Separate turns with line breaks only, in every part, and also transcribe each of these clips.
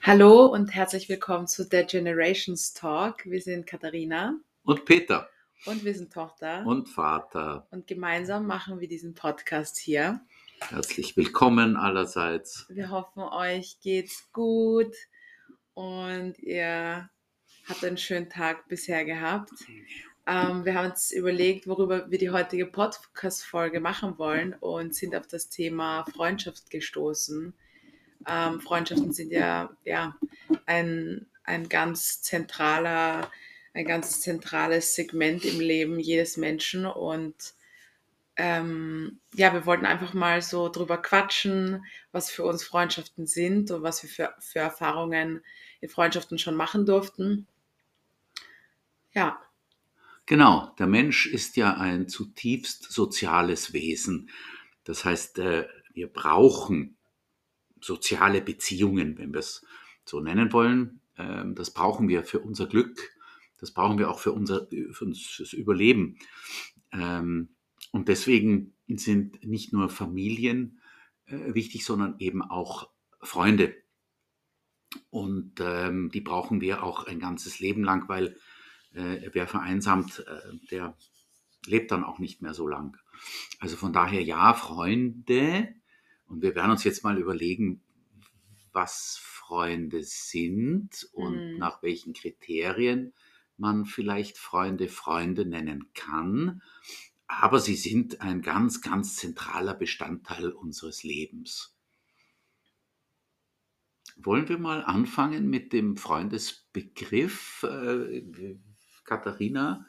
Hallo und herzlich willkommen zu der Generations Talk. Wir sind Katharina
Und Peter
und wir sind Tochter.
und Vater.
Und gemeinsam machen wir diesen Podcast hier.
Herzlich willkommen allerseits.
Wir hoffen, euch geht's gut und ihr habt einen schönen Tag bisher gehabt. Ähm, wir haben uns überlegt, worüber wir die heutige Podcast-Folge machen wollen und sind auf das Thema Freundschaft gestoßen. Ähm, Freundschaften sind ja, ja ein, ein ganz zentraler, ein ganz zentrales Segment im Leben jedes Menschen und ähm, ja, wir wollten einfach mal so drüber quatschen, was für uns Freundschaften sind und was wir für, für Erfahrungen in Freundschaften schon machen durften. Ja,
Genau, der Mensch ist ja ein zutiefst soziales Wesen. Das heißt, äh, wir brauchen soziale Beziehungen, wenn wir es so nennen wollen. Ähm, Das brauchen wir für unser Glück. Das brauchen wir auch für unser für uns, fürs Überleben. Ähm, Und deswegen sind nicht nur Familien äh, wichtig, sondern eben auch Freunde. Und ähm, die brauchen wir auch ein ganzes Leben lang, weil wer vereinsamt, äh, der lebt dann auch nicht mehr so lang. Also von daher ja, Freunde. Und wir werden uns jetzt mal überlegen, was Freunde sind und
Mhm.
nach welchen Kriterien man vielleicht Freunde Freunde nennen kann. Aber sie sind ein ganz, ganz zentraler Bestandteil unseres Lebens. Wollen wir mal anfangen mit dem Freundesbegriff? Katharina,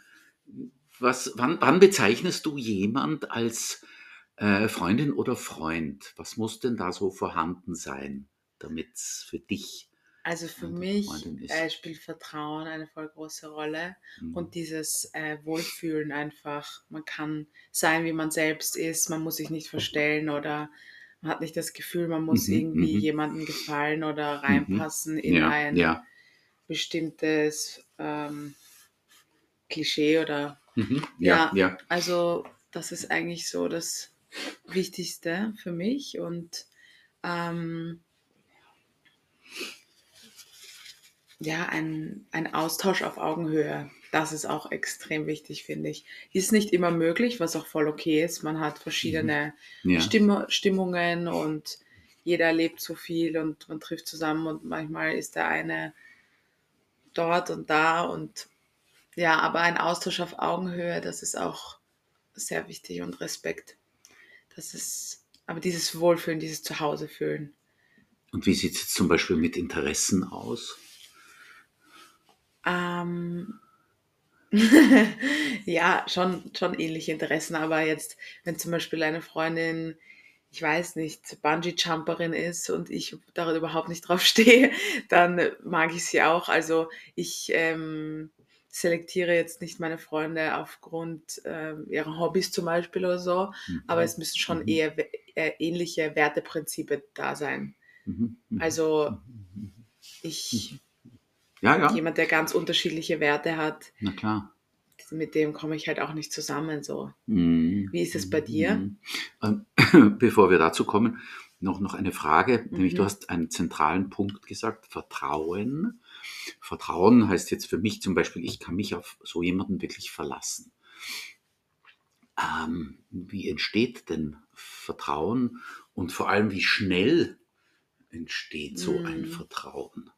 was, wann, wann bezeichnest du jemand als äh, Freundin oder Freund? Was muss denn da so vorhanden sein, damit es für dich
also für mich äh, spielt Vertrauen eine voll große Rolle
Mhm.
und dieses äh, Wohlfühlen einfach. Man kann sein, wie man selbst ist, man muss sich nicht verstellen oder man hat nicht das Gefühl, man muss
Mhm,
irgendwie
mhm.
jemandem gefallen oder
Mhm.
reinpassen in
Ja,
ein
ja.
bestimmtes ähm, Klischee oder
Mhm. Ja,
Ja.
ja.
also das ist eigentlich so das Wichtigste für mich und ähm, ja, ein, ein Austausch auf Augenhöhe, das ist auch extrem wichtig, finde ich. Ist nicht immer möglich, was auch voll okay ist. Man hat verschiedene
ja.
Stimm Stimmungen und jeder erlebt so viel und man trifft zusammen und manchmal ist der eine dort und da und ja, aber ein Austausch auf Augenhöhe, das ist auch sehr wichtig und Respekt. Das ist, aber dieses Wohlfühlen, dieses Zuhause fühlen.
Und wie sieht es jetzt zum Beispiel mit Interessen aus?
Ähm, ja, schon, schon ähnliche Interessen, aber jetzt, wenn zum Beispiel eine Freundin, ich weiß nicht, Bungee-Jumperin ist und ich da überhaupt nicht drauf stehe, dann mag ich sie auch. Also ich ähm, selektiere jetzt nicht meine Freunde aufgrund ähm, ihrer Hobbys zum Beispiel oder so,
Mhm.
aber es müssen schon
Mhm.
eher we- äh, ähnliche Werteprinzipien da sein.
Mhm. Mhm.
Also
Mhm.
ich,
Ja, ja,
jemand, der ganz unterschiedliche Werte hat,
na klar.
mit dem komme ich halt auch nicht zusammen so.
Mhm.
Wie ist es bei dir?
Mhm. Ähm, Bevor wir dazu kommen, noch, noch eine Frage. Nämlich, du
Mhm.
hast einen zentralen Punkt gesagt, Vertrauen. Vertrauen heißt jetzt für mich zum Beispiel, ich kann mich auf so jemanden wirklich verlassen. Ähm, wie entsteht denn Vertrauen und vor allem, wie schnell entsteht so ein
Mhm.
Vertrauen?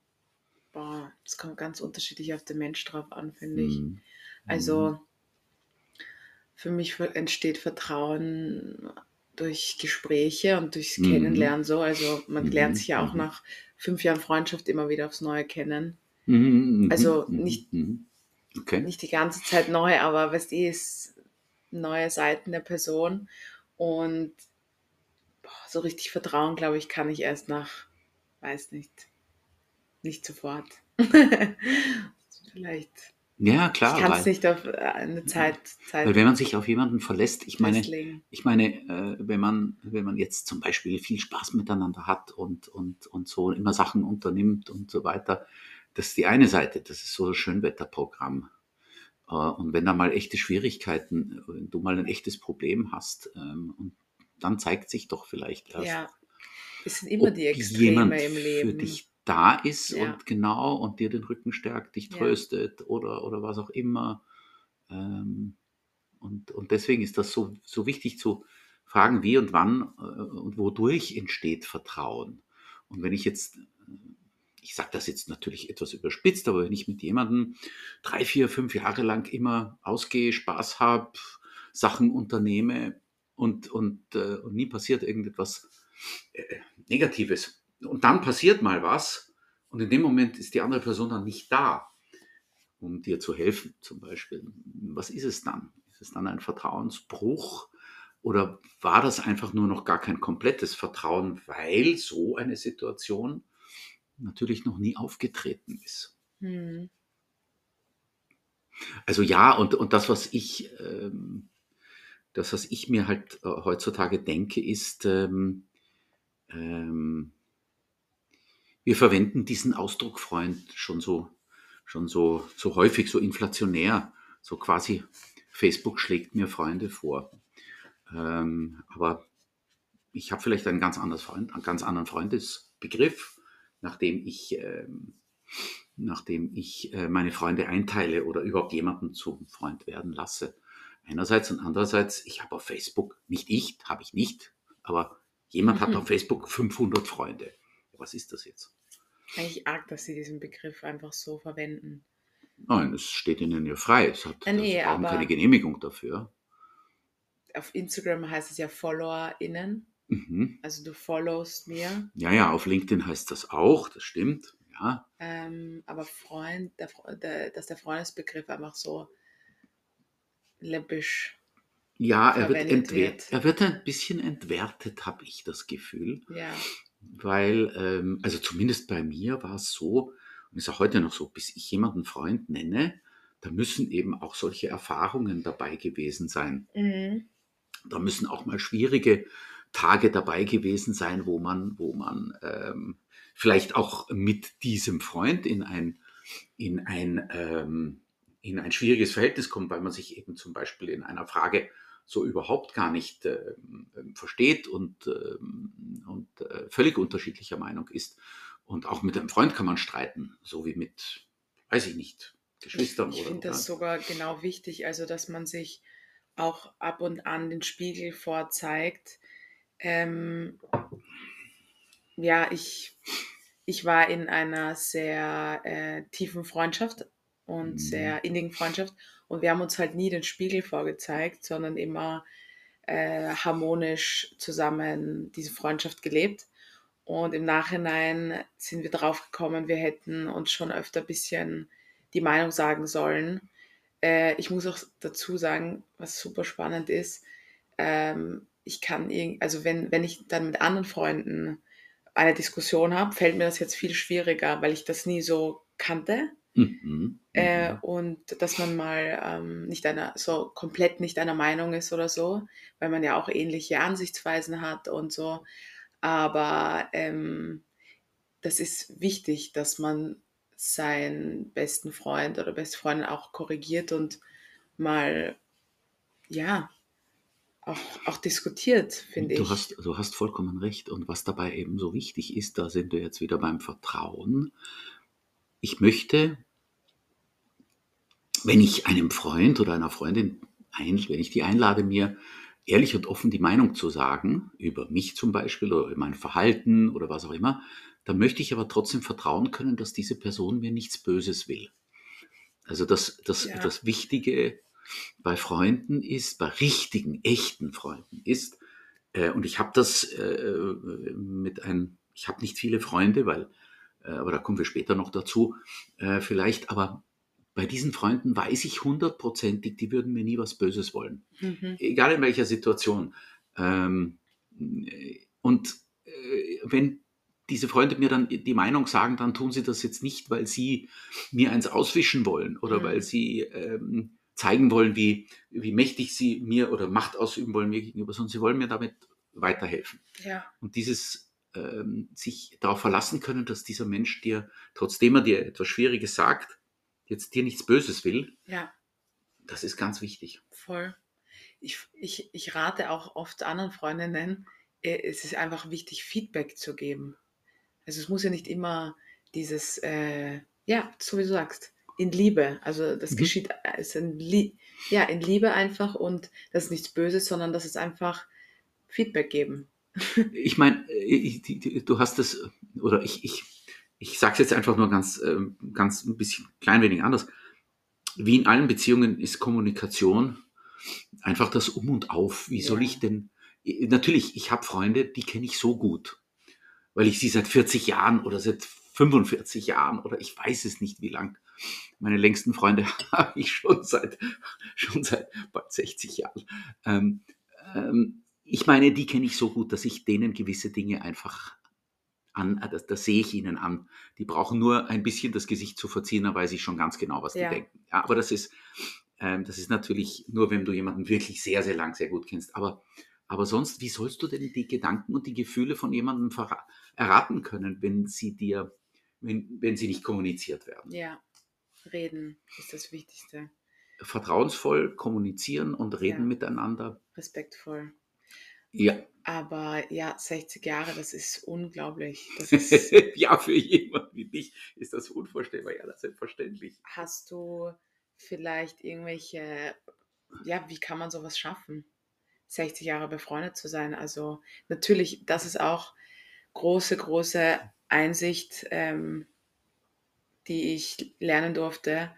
Boah, es kommt ganz unterschiedlich auf den Mensch drauf an, finde ich.
Mhm.
Also für mich entsteht Vertrauen durch Gespräche und durchs. Kennenlernen so. Also man lernt sich ja auch nach fünf Jahren Freundschaft immer wieder aufs Neue kennen.
Mhm, mhm,
Also
mhm,
nicht-
mhm. Okay.
Nicht die ganze Zeit neu, aber weißt du, ist neue Seiten der Person und boah, so richtig Vertrauen, glaube ich, kann ich erst nach, weiß nicht, nicht sofort. Vielleicht.
Ja, klar.
ich kann es nicht auf äh, eine Zeit, Zeit
Weil wenn man sich auf jemanden verlässt, ich meine,
festlegen.
ich meine, äh, wenn man, wenn man jetzt zum Beispiel viel Spaß miteinander hat und, und, und so immer Sachen unternimmt und so weiter, das ist die eine Seite, das ist so das Schönwetterprogramm. Äh, und wenn da mal echte Schwierigkeiten, wenn du mal ein echtes Problem hast, ähm, dann zeigt sich doch vielleicht erst,
Ja, es sind immer die Extreme
jemand
im
für
Leben.
dich da ist
Ja.
und genau und dir den Rücken stärkt, dich
Ja.
tröstet oder, oder was auch immer. Ähm, und, und deswegen ist das so, so wichtig zu fragen, wie und wann äh, und wodurch entsteht Vertrauen. Und wenn ich jetzt, äh, ich sage das jetzt natürlich etwas überspitzt, aber wenn ich mit jemandem drei, vier, fünf Jahre lang immer ausgehe, Spaß habe, Sachen unternehme und, und, äh, und nie passiert irgendetwas äh, Negatives. Und dann passiert mal was und in dem Moment ist die andere Person dann nicht da, um dir zu helfen zum Beispiel. Was ist es dann? Ist es dann ein Vertrauensbruch oder war das einfach nur noch gar kein komplettes Vertrauen, weil so eine Situation natürlich noch nie aufgetreten ist?
Hm.
Also ja, und, und das, was ich, ähm, das, was ich mir halt äh, heutzutage denke, ist, ähm, ähm, wir verwenden diesen Ausdruck Freund schon so, schon so, so häufig, so inflationär, so quasi Facebook schlägt mir Freunde vor. Ähm, aber ich habe vielleicht einen ganz, anderes Freund, einen ganz anderen Freundesbegriff, nachdem ich, ähm, nachdem ich äh, meine Freunde einteile oder überhaupt jemanden zum Freund werden lasse. Einerseits und andererseits, ich habe auf Facebook, nicht ich, habe ich nicht, aber jemand hat
Mhm.
auf Facebook 500 Freunde. Was ist das jetzt?
Eigentlich arg, dass sie diesen Begriff einfach so verwenden.
Nein, es steht ihnen ja frei. Es hat,
Ah, nee,
sie brauchen
aber-
keine Genehmigung dafür.
Auf Instagram heißt es ja FollowerInnen.
Mhm.
Also du followst mir.
Ja, ja, auf LinkedIn heißt das auch, das stimmt. Ja,
Ähm, aber Freund, der, der, dass der Freundesbegriff einfach so läppisch,
ja er, wird entwert,
wird.
er wird ein bisschen entwertet, habe ich das Gefühl.
ja.
Weil, ähm, also zumindest bei mir war es so, und ist auch heute noch so, bis ich jemanden Freund nenne, da müssen eben auch solche Erfahrungen dabei gewesen sein.
Mhm.
Da müssen auch mal schwierige Tage dabei gewesen sein, wo man, wo man ähm, vielleicht auch mit diesem Freund in ein, in ein, ähm, in ein schwieriges Verhältnis kommt, weil man sich eben zum Beispiel in einer Frage so überhaupt gar nicht ähm, versteht und, ähm, und äh, völlig unterschiedlicher Meinung ist. Und auch mit einem Freund kann man streiten, so wie mit, weiß ich nicht, Geschwistern
Ich, ich
oder
finde das sogar genau wichtig, also dass man sich auch ab und an den Spiegel vorzeigt. Ähm, ja, ich, ich war in einer sehr äh, tiefen Freundschaft und
Mhm.
sehr innigen Freundschaft und wir haben uns halt nie den Spiegel vorgezeigt, sondern immer äh, harmonisch zusammen diese Freundschaft gelebt. Und im Nachhinein sind wir drauf gekommen, wir hätten uns schon öfter ein bisschen die Meinung sagen sollen. Äh, ich muss auch dazu sagen, was super spannend ist, ähm, ich kann, irg- also wenn, wenn ich dann mit anderen Freunden eine Diskussion habe, fällt mir das jetzt viel schwieriger, weil ich das nie so kannte.
Mhm.
Äh,
Mhm.
und dass man mal ähm, nicht einer, so komplett nicht einer Meinung ist oder so, weil man ja auch ähnliche Ansichtsweisen hat und so. Aber ähm, das ist wichtig, dass man seinen besten Freund oder beste Freundin auch korrigiert und mal, ja, auch, auch diskutiert, finde
Du
ich.
hast, du hast vollkommen recht. Und was dabei eben so wichtig ist, da sind wir jetzt wieder beim Vertrauen. Ich möchte, wenn ich einem Freund oder einer Freundin, ein, wenn ich die einlade, mir ehrlich und offen die Meinung zu sagen, über mich zum Beispiel oder über mein Verhalten oder was auch immer, dann möchte ich aber trotzdem vertrauen können, dass diese Person mir nichts Böses will. Also das, das,
Ja.
das Wichtige bei Freunden ist, bei richtigen, echten Freunden ist, äh, und ich habe das äh, mit ein, ich habe nicht viele Freunde, weil, äh, aber da kommen wir später noch dazu, äh, vielleicht, aber bei diesen Freunden weiß ich hundertprozentig, die würden mir nie was Böses wollen
Mhm.
egal in welcher Situation. Ähm, äh, und äh, wenn diese Freunde mir dann die Meinung sagen, dann tun sie das jetzt nicht, weil sie mir eins auswischen wollen oder
Mhm.
weil sie ähm, zeigen wollen, wie, wie mächtig sie mir oder Macht ausüben wollen mir gegenüber, sondern sie wollen mir damit weiterhelfen.
Ja,
Und dieses ähm, sich darauf verlassen können, dass dieser Mensch dir, trotzdem er dir etwas Schwieriges sagt, jetzt dir nichts Böses will,
ja,
das ist ganz wichtig.
Voll. Ich, ich, ich rate auch oft anderen Freundinnen, äh, es ist einfach wichtig, Feedback zu geben. Also es muss ja nicht immer dieses, äh, ja, so wie du sagst, in Liebe. Also das
Mhm.
geschieht äh, ist in, Lie ja, in Liebe einfach und das ist nichts Böses, sondern das ist einfach Feedback geben.
Ich meine, du hast es, oder ich, ich, ich sage es jetzt einfach nur ganz, ähm, ganz ein bisschen klein wenig anders. Wie in allen Beziehungen ist Kommunikation einfach das Um und Auf. Wie soll
Ja.
ich denn, natürlich, ich habe Freunde, die kenne ich so gut, weil ich sie seit 40 Jahren oder seit 45 Jahren oder ich weiß es nicht wie lang. Meine längsten Freunde habe ich schon seit, schon seit bald 60 Jahren. Ähm, ähm, ich meine, die kenne ich so gut, dass ich denen gewisse Dinge einfach an, äh, das, das sehe ich ihnen an. Die brauchen nur ein bisschen das Gesicht zu verziehen, dann weiß ich schon ganz genau, was die
Ja.
denken. Ja, aber das ist, ähm, das ist natürlich nur, wenn du jemanden wirklich sehr, sehr lang, sehr gut kennst. Aber, aber sonst, wie sollst du denn die Gedanken und die Gefühle von jemandem erraten können, wenn sie dir, wenn, wenn sie nicht kommuniziert werden?
Ja, reden ist das Wichtigste.
Vertrauensvoll kommunizieren und reden
Ja.
miteinander.
Respektvoll.
Ja.
Aber ja, 60 Jahre, das ist unglaublich. Das ist,
ja, für jemanden wie dich ist das unvorstellbar. Ja, das ist selbstverständlich.
hast du vielleicht irgendwelche, ja, wie kann man sowas schaffen? 60 Jahre befreundet zu sein. Also natürlich, das ist auch große, große Einsicht, ähm, die ich lernen durfte.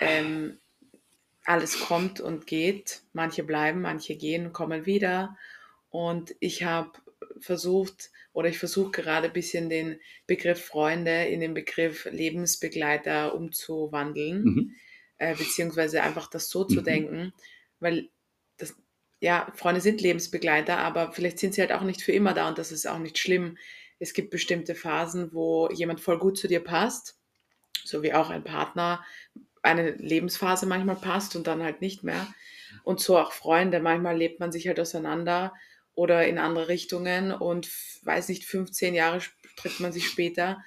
Ähm, alles kommt und geht. Manche bleiben, manche gehen, kommen wieder. Und ich habe versucht, oder ich versuche gerade ein bisschen den Begriff Freunde in den Begriff Lebensbegleiter umzuwandeln
Mhm.
äh, beziehungsweise einfach das so zu
Mhm.
denken, weil das, ja, Freunde sind Lebensbegleiter, aber vielleicht sind sie halt auch nicht für immer da und das ist auch nicht schlimm. Es gibt bestimmte Phasen, wo jemand voll gut zu dir passt, so wie auch ein Partner eine Lebensphase manchmal passt und dann halt nicht mehr. Und so auch Freunde, manchmal lebt man sich halt auseinander oder in andere Richtungen und weiß nicht, 15 Jahre trifft man sich später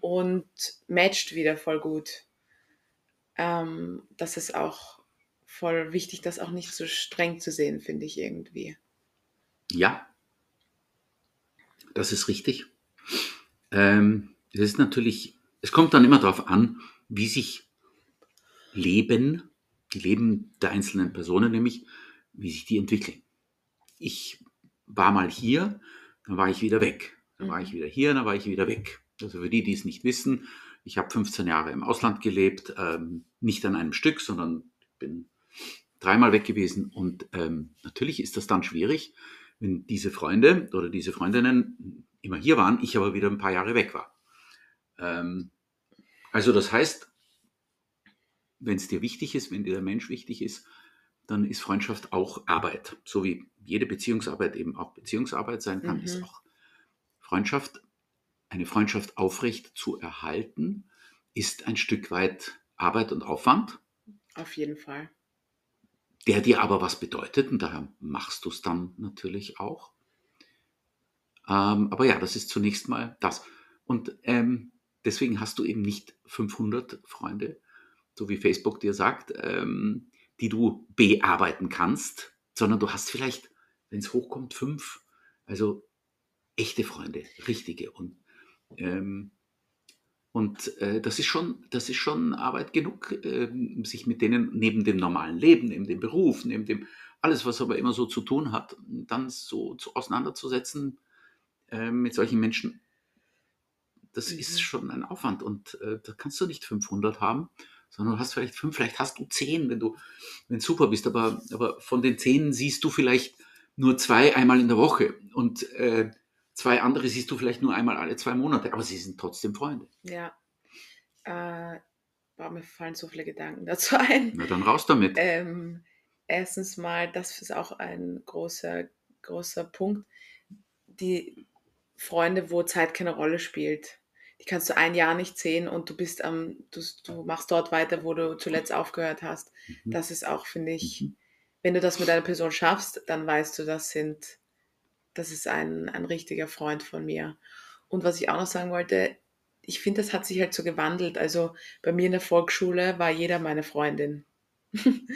und matcht wieder voll gut ähm, das ist auch voll wichtig, das auch nicht so streng zu sehen, finde ich irgendwie.
Ja, das ist richtig. Ähm, das ist natürlich, es kommt dann immer darauf an, wie sich Leben, die Leben der einzelnen Personen nämlich, wie sich die entwickeln. Ich war mal hier, dann war ich wieder weg. Dann war
Mhm.
ich wieder hier, dann war ich wieder weg. Also für die, die es nicht wissen, ich habe 15 Jahre im Ausland gelebt, ähm, nicht an einem Stück, sondern bin dreimal weg gewesen. Und ähm, natürlich ist das dann schwierig, wenn diese Freunde oder diese Freundinnen immer hier waren, ich aber wieder ein paar Jahre weg war. Ähm, also das heißt, wenn es dir wichtig ist, wenn dir der Mensch wichtig ist, dann ist Freundschaft auch Arbeit. So wie jede Beziehungsarbeit eben auch Beziehungsarbeit sein kann,
Mhm.
ist auch Freundschaft, eine Freundschaft aufrecht zu erhalten, ist ein Stück weit Arbeit und Aufwand,
Auf jeden Fall.
der dir aber was bedeutet und daher machst du es dann natürlich auch. Ähm, aber ja, das ist zunächst mal das. Und ähm, deswegen hast du eben nicht 500 Freunde, so wie Facebook dir sagt, ähm, die du bearbeiten kannst, sondern du hast vielleicht, wenn es hochkommt, fünf, also echte Freunde, richtige. Und, ähm, und äh, das, ist schon, das ist schon Arbeit genug, ähm, sich mit denen neben dem normalen Leben, neben dem Beruf, neben dem alles, was aber immer so zu tun hat, dann so zu, auseinanderzusetzen äh, mit solchen Menschen. Das
Mhm.
ist schon ein Aufwand und äh, da kannst du nicht 500 haben, sondern du hast vielleicht fünf, vielleicht hast du zehn, wenn du wenn super bist, aber, aber von den zehn siehst du vielleicht nur zwei einmal in der Woche und äh, zwei andere siehst du vielleicht nur einmal alle zwei Monate, aber sie sind trotzdem Freunde.
Ja. Äh, boah, mir fallen so viele Gedanken dazu ein.
Na dann raus damit.
Ähm, erstens mal, das ist auch ein großer, großer Punkt. Die Freunde, wo Zeit keine Rolle spielt. Die kannst du ein Jahr nicht sehen und du bist am, du, du machst dort weiter, wo du zuletzt aufgehört hast.
Mhm.
Das ist auch, finde ich,
Mhm.
wenn du das mit einer Person schaffst, dann weißt du, das sind, das ist ein, ein richtiger Freund von mir. Und was ich auch noch sagen wollte, ich finde, das hat sich halt so gewandelt. Also bei mir in der Volksschule war jeder meine Freundin.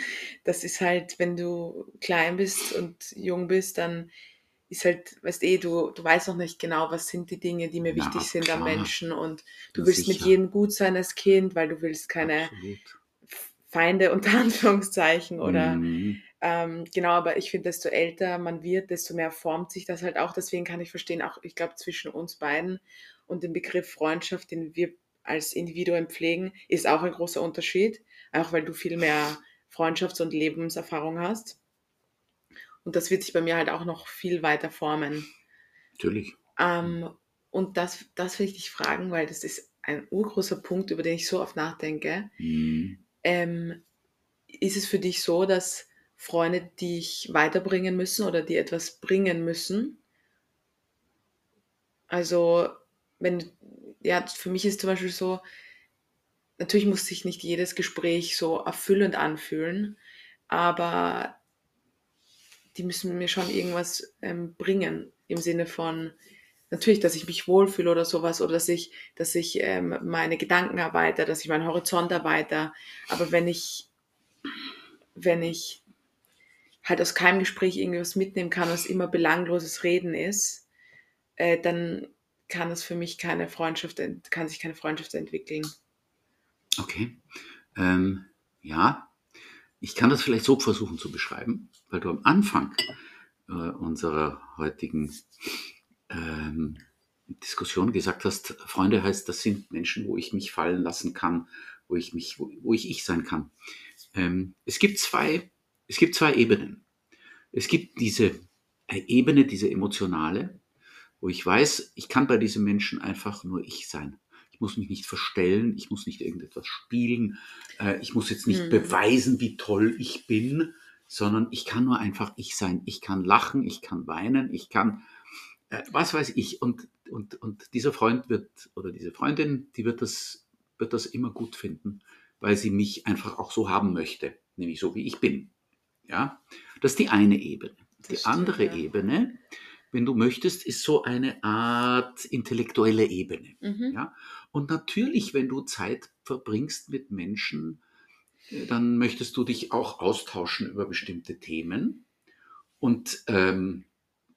das ist halt, wenn du klein bist und jung bist, dann ist halt, weißt eh, du, du weißt noch nicht genau, was sind die Dinge, die mir
Na,
wichtig sind am
klar.
Menschen und du
Ja,
willst mit
sicher.
jedem gut sein als Kind, weil du willst keine
Absolut.
Feinde unter Anführungszeichen oder
Mhm.
ähm, genau, aber ich finde, desto älter man wird, desto mehr formt sich das halt auch. Deswegen kann ich verstehen, auch ich glaube, zwischen uns beiden und dem Begriff Freundschaft, den wir als Individuen pflegen, ist auch ein großer Unterschied. Auch weil du viel mehr Freundschafts- und Lebenserfahrung hast. Und das wird sich bei mir halt auch noch viel weiter formen.
Natürlich.
Ähm, und das, das will ich dich fragen, weil das ist ein urgroßer Punkt, über den ich so oft nachdenke.
Mhm.
Ähm, ist es für dich so, dass Freunde dich weiterbringen müssen oder dir etwas bringen müssen? Also, wenn, ja, für mich ist zum Beispiel so, natürlich muss sich nicht jedes Gespräch so erfüllend anfühlen, aber die müssen mir schon irgendwas ähm, bringen im Sinne von, natürlich, dass ich mich wohlfühle oder sowas oder dass ich, dass ich ähm, meine Gedanken erweitere, dass ich meinen Horizont erweitere. Aber wenn ich, wenn ich halt aus keinem Gespräch irgendwas mitnehmen kann, was immer belangloses Reden ist, äh, dann kann es für mich keine Freundschaft, kann sich keine Freundschaft entwickeln.
Okay. Ähm, ja, ich kann das vielleicht so versuchen zu beschreiben, weil du am Anfang äh, unserer heutigen ähm, Diskussion gesagt hast, Freunde heißt, das sind Menschen, wo ich mich fallen lassen kann, wo ich mich, wo, wo ich ich sein kann. Ähm, es gibt zwei, es gibt zwei Ebenen. Es gibt diese Ebene, diese emotionale, wo ich weiß, ich kann bei diesem Menschen einfach nur ich sein. Ich muss mich nicht verstellen, ich muss nicht irgendetwas spielen, äh, ich muss jetzt nicht
Hm.
beweisen, wie toll ich bin, sondern ich kann nur einfach ich sein. Ich kann lachen, ich kann weinen, ich kann, äh, was weiß ich. Und, und, und dieser Freund wird, oder diese Freundin, die wird das, wird das immer gut finden, weil sie mich einfach auch so haben möchte, nämlich so wie ich bin. Ja, das ist die eine Ebene.
Das
Die
stimmt,
andere
ja.
Ebene, wenn du möchtest, ist so eine Art intellektuelle Ebene.
Mhm.
Ja? Und natürlich, wenn du Zeit verbringst mit Menschen, äh, dann möchtest du dich auch austauschen über bestimmte Themen. Und ähm,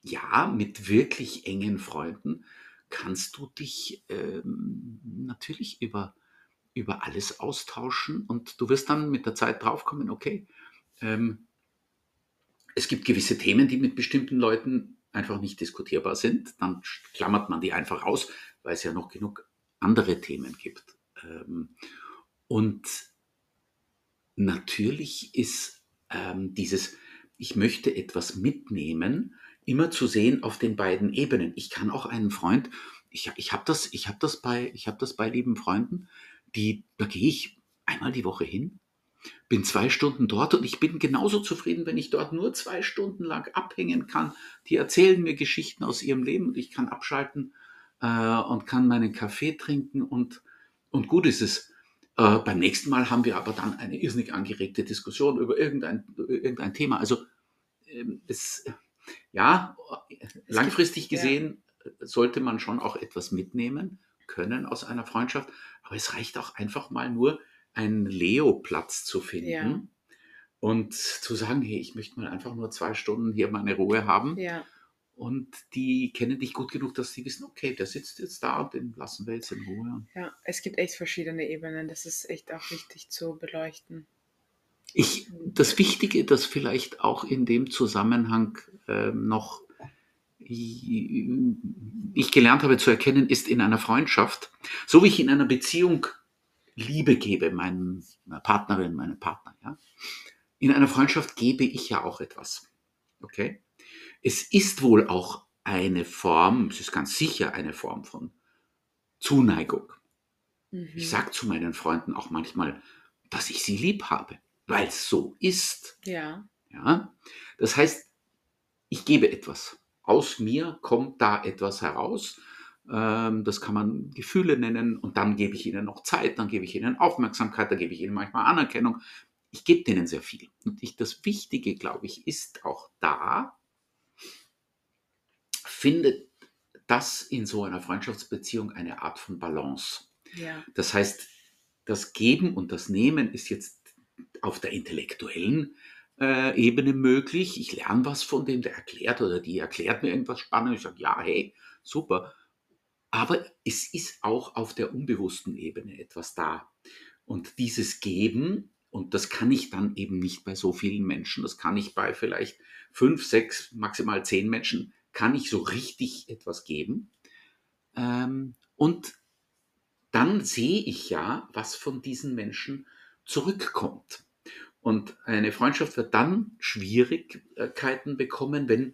ja, mit wirklich engen Freunden kannst du dich ähm, natürlich über, über alles austauschen und du wirst dann mit der Zeit draufkommen, okay, ähm, es gibt gewisse Themen, die mit bestimmten Leuten einfach nicht diskutierbar sind. Dann klammert man die einfach aus, weil es ja noch genug andere Themen gibt. Ähm, und natürlich ist ähm, dieses, ich möchte etwas mitnehmen, immer zu sehen auf den beiden Ebenen. Ich kann auch einen Freund, ich, ich habe das, hab das, bei, hab das bei lieben Freunden, die, da gehe ich einmal die Woche hin, bin zwei Stunden dort und ich bin genauso zufrieden, wenn ich dort nur zwei Stunden lang abhängen kann. Die erzählen mir Geschichten aus ihrem Leben und ich kann abschalten äh, und kann meinen Kaffee trinken und, und gut ist es. Äh, beim nächsten Mal haben wir aber dann eine irrsinnig angeregte Diskussion über irgendein, irgendein Thema. Also ähm, es, ja, langfristig gesehen sollte man schon auch etwas mitnehmen können aus einer Freundschaft, aber es reicht auch einfach mal nur, einen Leo-Platz zu finden
Ja.
und zu sagen, hey, ich möchte mal einfach nur zwei Stunden hier meine Ruhe haben.
Ja,
Und die kennen dich gut genug, dass sie wissen, okay, der sitzt jetzt da und den lassen wir jetzt in Ruhe.
ja, es gibt echt verschiedene Ebenen. Das ist echt auch wichtig zu beleuchten.
Ich, das Wichtige, das vielleicht auch in dem Zusammenhang ähm, noch ich gelernt habe zu erkennen, ist in einer Freundschaft, so wie ich in einer Beziehung Liebe gebe, meinem, meiner Partnerin, meinem Partner, ja. In einer Freundschaft gebe ich ja auch etwas. Okay? Es ist wohl auch eine Form, es ist ganz sicher eine Form von Zuneigung.
Mhm.
Ich sage zu meinen Freunden auch manchmal, dass ich sie lieb habe, weil es so ist.
Ja,
Ja? Das heißt, ich gebe etwas. Aus mir kommt da etwas heraus. Ähm, Das kann man Gefühle nennen und dann gebe ich ihnen noch Zeit, dann gebe ich ihnen Aufmerksamkeit, dann gebe ich ihnen manchmal Anerkennung. Ich gebe denen sehr viel. Und ich, das Wichtige, glaube ich, ist auch da, findet das in so einer Freundschaftsbeziehung eine Art von Balance.
ja,
Das heißt, das Geben und das Nehmen ist jetzt auf der intellektuellen äh, Ebene möglich. Ich lerne was von dem, der erklärt oder die erklärt mir irgendwas Spannendes. Ich sage, ja, hey, super. Aber es ist auch auf der unbewussten Ebene etwas da. Und dieses Geben, und das kann ich dann eben nicht bei so vielen Menschen, das kann ich bei vielleicht fünf, sechs, maximal zehn Menschen, kann ich so richtig etwas geben. Ähm, und dann sehe ich ja, was von diesen Menschen zurückkommt. Und eine Freundschaft wird dann Schwierigkeiten bekommen, wenn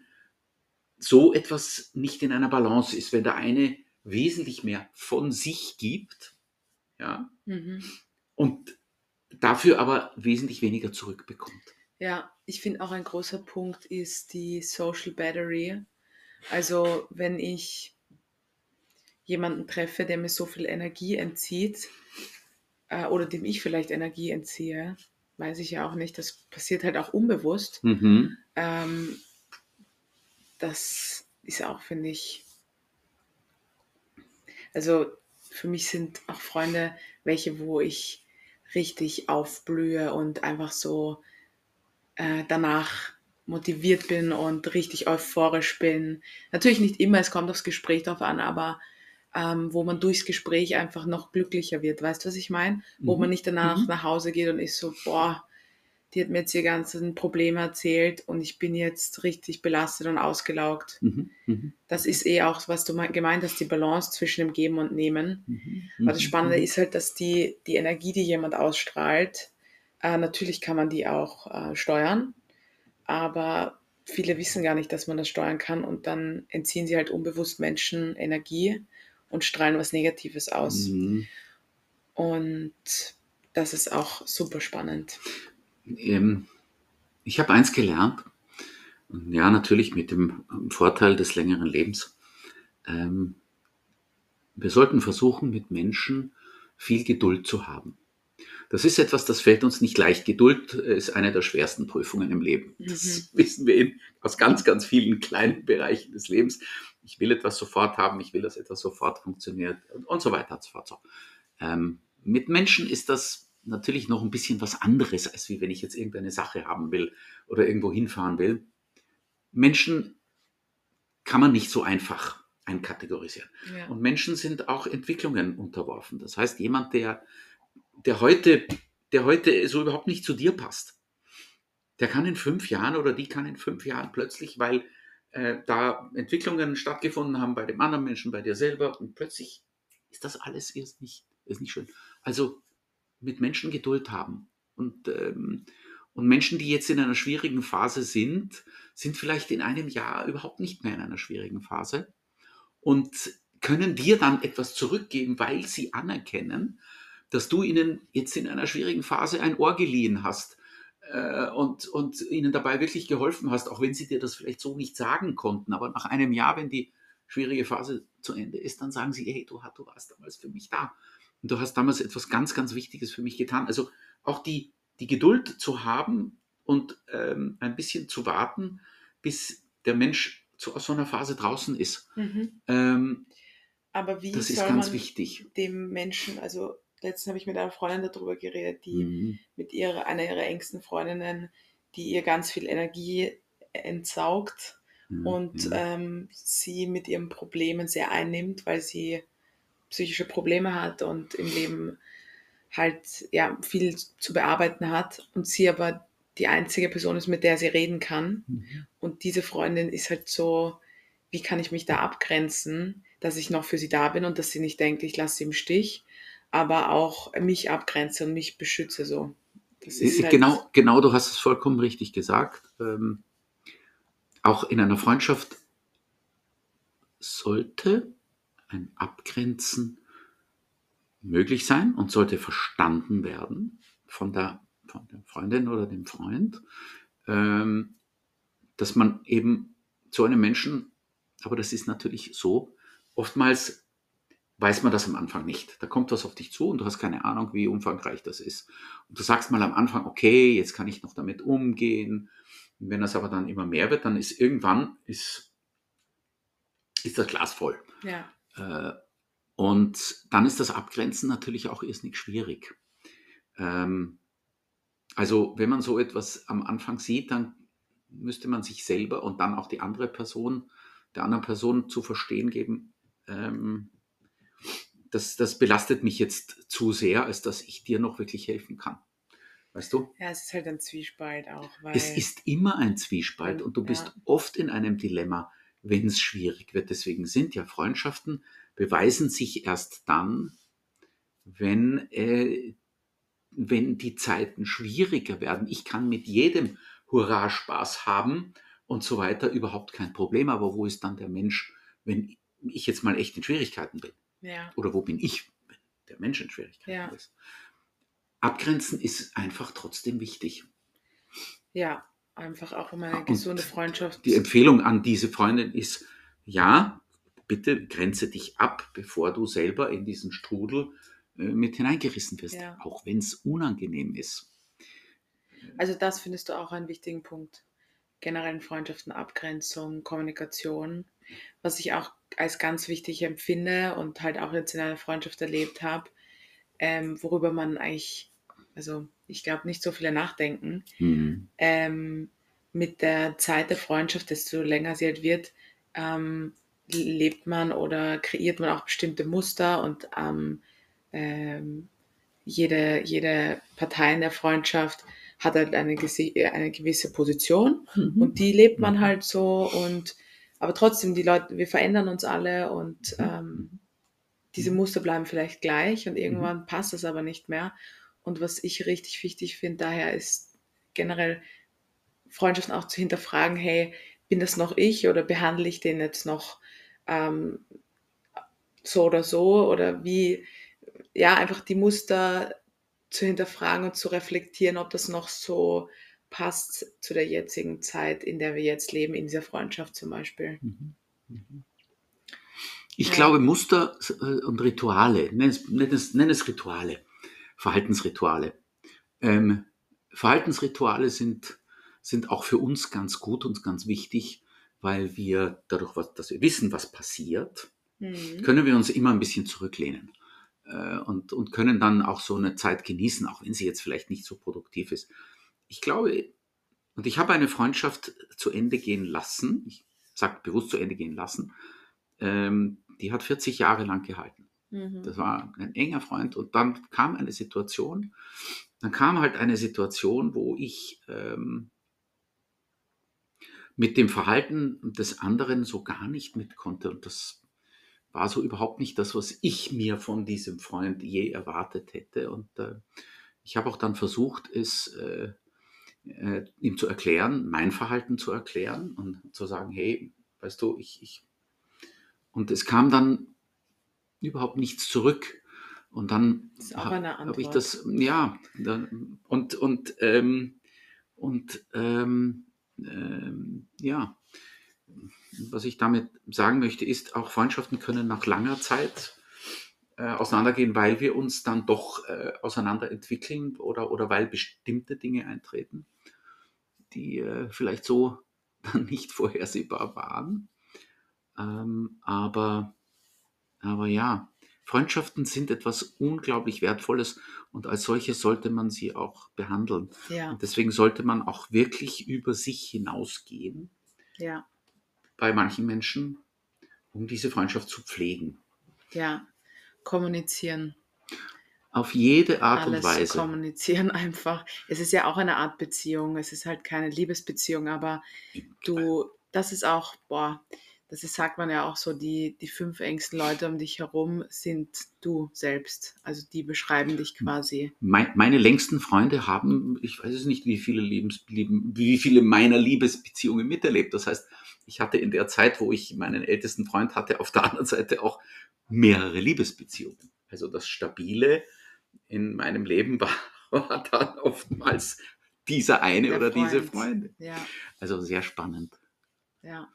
so etwas nicht in einer Balance ist, wenn der eine wesentlich mehr von sich gibt, ja, mhm. und dafür aber wesentlich weniger zurückbekommt.
Ja, ich finde auch ein großer Punkt ist die Social Battery. Also wenn ich jemanden treffe, der mir so viel Energie entzieht äh, oder dem ich vielleicht Energie entziehe, weiß ich ja auch nicht, das passiert halt auch unbewusst. Mhm. Ähm, das ist auch, finde ich, also für mich sind auch Freunde welche, wo ich richtig aufblühe und einfach so äh, danach motiviert bin und richtig euphorisch bin. Natürlich nicht immer, es kommt aufs Gespräch drauf an, aber ähm, wo man durchs Gespräch einfach noch glücklicher wird. Weißt du, was ich meine? Mhm. Wo man nicht danach mhm. nach Hause geht und ist so, boah, die hat mir jetzt ihr ganzen Probleme erzählt und ich bin jetzt richtig belastet und ausgelaugt. Mhm. Mhm. Das ist eh auch, was du gemeint hast, die Balance zwischen dem Geben und Nehmen. Mhm. Aber das mhm. Spannende ist halt, dass die, die Energie, die jemand ausstrahlt, äh, natürlich kann man die auch äh, steuern, aber viele wissen gar nicht, dass man das steuern kann und dann entziehen sie halt unbewusst Menschen Energie und strahlen was Negatives aus. Mhm. Und das ist auch super spannend.
Ähm, ich habe eins gelernt, ja, natürlich mit dem Vorteil des längeren Lebens. Ähm, wir sollten versuchen, mit Menschen viel Geduld zu haben. Das ist etwas, das fällt uns nicht leicht. Geduld ist eine der schwersten Prüfungen im Leben. Das mhm. wissen wir in, aus ganz, ganz vielen kleinen Bereichen des Lebens ich will etwas sofort haben, ich will, dass etwas sofort funktioniert und so weiter und so fort. So. Ähm, mit Menschen ist das natürlich noch ein bisschen was anderes, als wie wenn ich jetzt irgendeine Sache haben will oder irgendwo hinfahren will. Menschen kann man nicht so einfach einkategorisieren. Ja. Und Menschen sind auch Entwicklungen unterworfen. Das heißt, jemand, der, der, heute, der heute so überhaupt nicht zu dir passt, der kann in fünf Jahren oder die kann in fünf Jahren plötzlich, weil äh, da Entwicklungen stattgefunden haben bei dem anderen Menschen, bei dir selber und plötzlich ist das alles erst nicht, ist nicht schön. Also mit Menschen Geduld haben und, ähm, und Menschen, die jetzt in einer schwierigen Phase sind, sind vielleicht in einem Jahr überhaupt nicht mehr in einer schwierigen Phase und können dir dann etwas zurückgeben, weil sie anerkennen, dass du ihnen jetzt in einer schwierigen Phase ein Ohr geliehen hast, äh, und, und ihnen dabei wirklich geholfen hast, auch wenn sie dir das vielleicht so nicht sagen konnten. Aber nach einem Jahr, wenn die schwierige Phase zu Ende ist, dann sagen sie, hey, du, du warst damals für mich da. Und du hast damals etwas ganz, ganz Wichtiges für mich getan. Also auch die, die Geduld zu haben und ähm, ein bisschen zu warten, bis der Mensch zu, aus so einer Phase draußen ist. Mhm. Ähm,
Aber wie das ist ganz wichtig. dem Menschen, also letztens habe ich mit einer Freundin darüber geredet, die mhm. mit ihrer, einer ihrer engsten Freundinnen, die ihr ganz viel Energie entsaugt mhm. und ähm, sie mit ihren Problemen sehr einnimmt, weil sie psychische Probleme hat und im Leben halt ja viel zu bearbeiten hat und sie aber die einzige Person ist, mit der sie reden kann. Mhm. Und diese Freundin ist halt so, wie kann ich mich da abgrenzen, dass ich noch für sie da bin und dass sie nicht denkt, ich lasse sie im Stich aber auch mich abgrenze und mich beschütze so.
Halt genau, genau, du hast es vollkommen richtig gesagt. Ähm, auch in einer Freundschaft sollte ein Abgrenzen möglich sein und sollte verstanden werden von der, von der Freundin oder dem Freund, ähm, dass man eben zu einem Menschen, aber das ist natürlich so, oftmals weiß man das am Anfang nicht. Da kommt was auf dich zu und du hast keine Ahnung, wie umfangreich das ist. Und du sagst mal am Anfang, okay, jetzt kann ich noch damit umgehen. Und wenn das aber dann immer mehr wird, dann ist irgendwann ist, ist das Glas voll. Ja. Äh, und dann ist das Abgrenzen natürlich auch erst nicht schwierig. Ähm, Also wenn man so etwas am Anfang sieht, dann müsste man sich selber und dann auch die andere Person, der anderen Person zu verstehen geben, ähm, das, das belastet mich jetzt zu sehr, als dass ich dir noch wirklich helfen kann. Weißt du?
Ja, es ist halt ein Zwiespalt auch.
Es ist immer ein Zwiespalt und du bist
Ja.
oft in einem Dilemma, wenn es schwierig wird. Deswegen sind ja Freundschaften, beweisen sich erst dann, wenn, äh, wenn die Zeiten schwieriger werden. Ich kann mit jedem Hurra Spaß haben und so weiter, überhaupt kein Problem. Aber wo ist dann der Mensch, wenn ich jetzt mal echt in Schwierigkeiten bin?
Ja,
Oder wo bin ich, wenn der Mensch in Schwierigkeiten
Ja.
ist? Abgrenzen ist einfach trotzdem wichtig.
ja, einfach auch um eine
Und
gesunde Freundschaft.
Die Empfehlung an diese Freundin ist, ja, bitte grenze dich ab, bevor du selber in diesen Strudel äh, mit hineingerissen wirst,
Ja.
auch wenn es unangenehm ist.
Also das findest du auch einen wichtigen Punkt. Generell in Freundschaften, Abgrenzung, Kommunikation, was ich auch als ganz wichtig empfinde und halt auch jetzt in einer Freundschaft erlebt habe, ähm, worüber man eigentlich, also ich glaube, nicht so viele nachdenken.
Mhm.
Ähm, mit der Zeit der Freundschaft, desto länger sie halt wird, ähm, lebt man oder kreiert man auch bestimmte Muster und ähm, ähm, jede, jede Partei in der Freundschaft hat halt eine, eine gewisse Position und die lebt man
Mhm.
halt so und aber trotzdem die Leute, wir verändern uns alle und
Mhm.
ähm, diese
Mhm.
Muster bleiben vielleicht gleich und irgendwann passt das aber nicht mehr. Und was ich richtig wichtig finde, daher ist generell Freundschaften auch zu hinterfragen, hey, bin das noch ich oder behandle ich den jetzt noch ähm, so oder so oder wie, ja, einfach die Muster zu hinterfragen und zu reflektieren, ob das noch so passt zu der jetzigen Zeit, in der wir jetzt leben, in dieser Freundschaft zum Beispiel.
Mhm. Mhm. Ich
Ja.
glaube, Muster äh, und Rituale, nenn es, nenn es, nenn es Rituale, Verhaltensrituale. Ähm, Verhaltensrituale sind, sind auch für uns ganz gut und ganz wichtig, weil wir dadurch, was, dass wir wissen, was passiert,
Mhm.
können wir uns immer ein bisschen zurücklehnen äh, und, und können dann auch so eine Zeit genießen, auch wenn sie jetzt vielleicht nicht so produktiv ist. Ich glaube, und ich habe eine Freundschaft zu Ende gehen lassen, ich sage bewusst zu Ende gehen lassen, ähm, die hat 40 Jahre lang gehalten.
Mhm.
Das war ein enger Freund. Und dann kam eine Situation, dann kam halt eine Situation, wo ich ähm, mit dem Verhalten des anderen so gar nicht mit konnte. Und das war so überhaupt nicht das, was ich mir von diesem Freund je erwartet hätte. Und äh, ich habe auch dann versucht, es äh, äh, ihm zu erklären, mein Verhalten zu erklären und zu sagen, hey, weißt du, ich, ich und es kam dann überhaupt nichts zurück. Und dann habe ich das, ja, dann, und, und, ähm, und ähm, ähm, ja, was ich damit sagen möchte, ist, auch Freundschaften können nach langer Zeit äh, auseinandergehen, weil wir uns dann doch äh, auseinanderentwickeln oder, oder weil bestimmte Dinge eintreten, die äh, vielleicht so dann nicht vorhersehbar waren. Ähm, aber, aber ja, Freundschaften sind etwas unglaublich Wertvolles und als solche sollte man sie auch behandeln.
Ja,
Und deswegen sollte man auch wirklich über sich hinausgehen
ja,
bei manchen Menschen, um diese Freundschaft zu pflegen.
ja. Kommunizieren.
Auf jede Art
Alles
und Weise.
kommunizieren einfach. Es ist ja auch eine Art Beziehung. Es ist halt keine Liebesbeziehung, aber du, das ist auch, boah, das ist, sagt man ja auch so, die, die fünf engsten Leute um dich herum sind du selbst. Also die beschreiben dich quasi.
Mein, meine längsten Freunde haben, ich weiß es nicht, wie viele, Lebens, wie viele meiner Liebesbeziehungen miterlebt. Das heißt, ich hatte in der Zeit, wo ich meinen ältesten Freund hatte, auf der anderen Seite auch mehrere Liebesbeziehungen. Also das Stabile in meinem Leben war, war dann oftmals dieser eine
Der
oder diese
Freund.
Freunde.
Ja,
Also sehr spannend.
ja.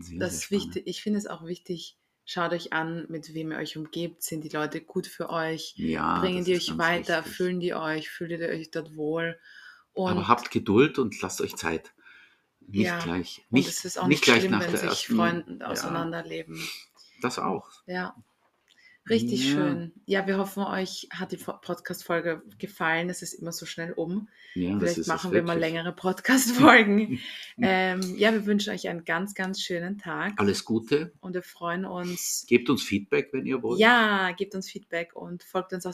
Sehr,
Das
sehr
ist
spannend.
wichtig. Ich finde es auch wichtig, schaut euch an, mit wem ihr euch umgebt. Sind die Leute gut für euch?
Ja,
Bringen die euch weiter?
wichtig.
Fühlen die euch? Fühlt ihr euch dort wohl? Und
Aber habt Geduld und lasst euch Zeit. Nicht
Ja,
gleich.
Und
Nicht,
es ist auch
nicht
nicht
gleich
schlimm,
nach
wenn
der
sich
ersten.
Freunden
ja,
auseinanderleben.
das auch.
Ja. Richtig
Ja.
schön. Ja, wir hoffen, euch hat die Fo- Podcast-Folge gefallen. Es ist immer so schnell um.
Ja,
Vielleicht machen wir mal längere Podcast-Folgen. ähm, ja, wir wünschen euch einen ganz, ganz schönen Tag
Alles Gute.
und wir freuen uns.
Gebt uns Feedback, wenn ihr wollt.
Ja, gebt uns Feedback und folgt uns auf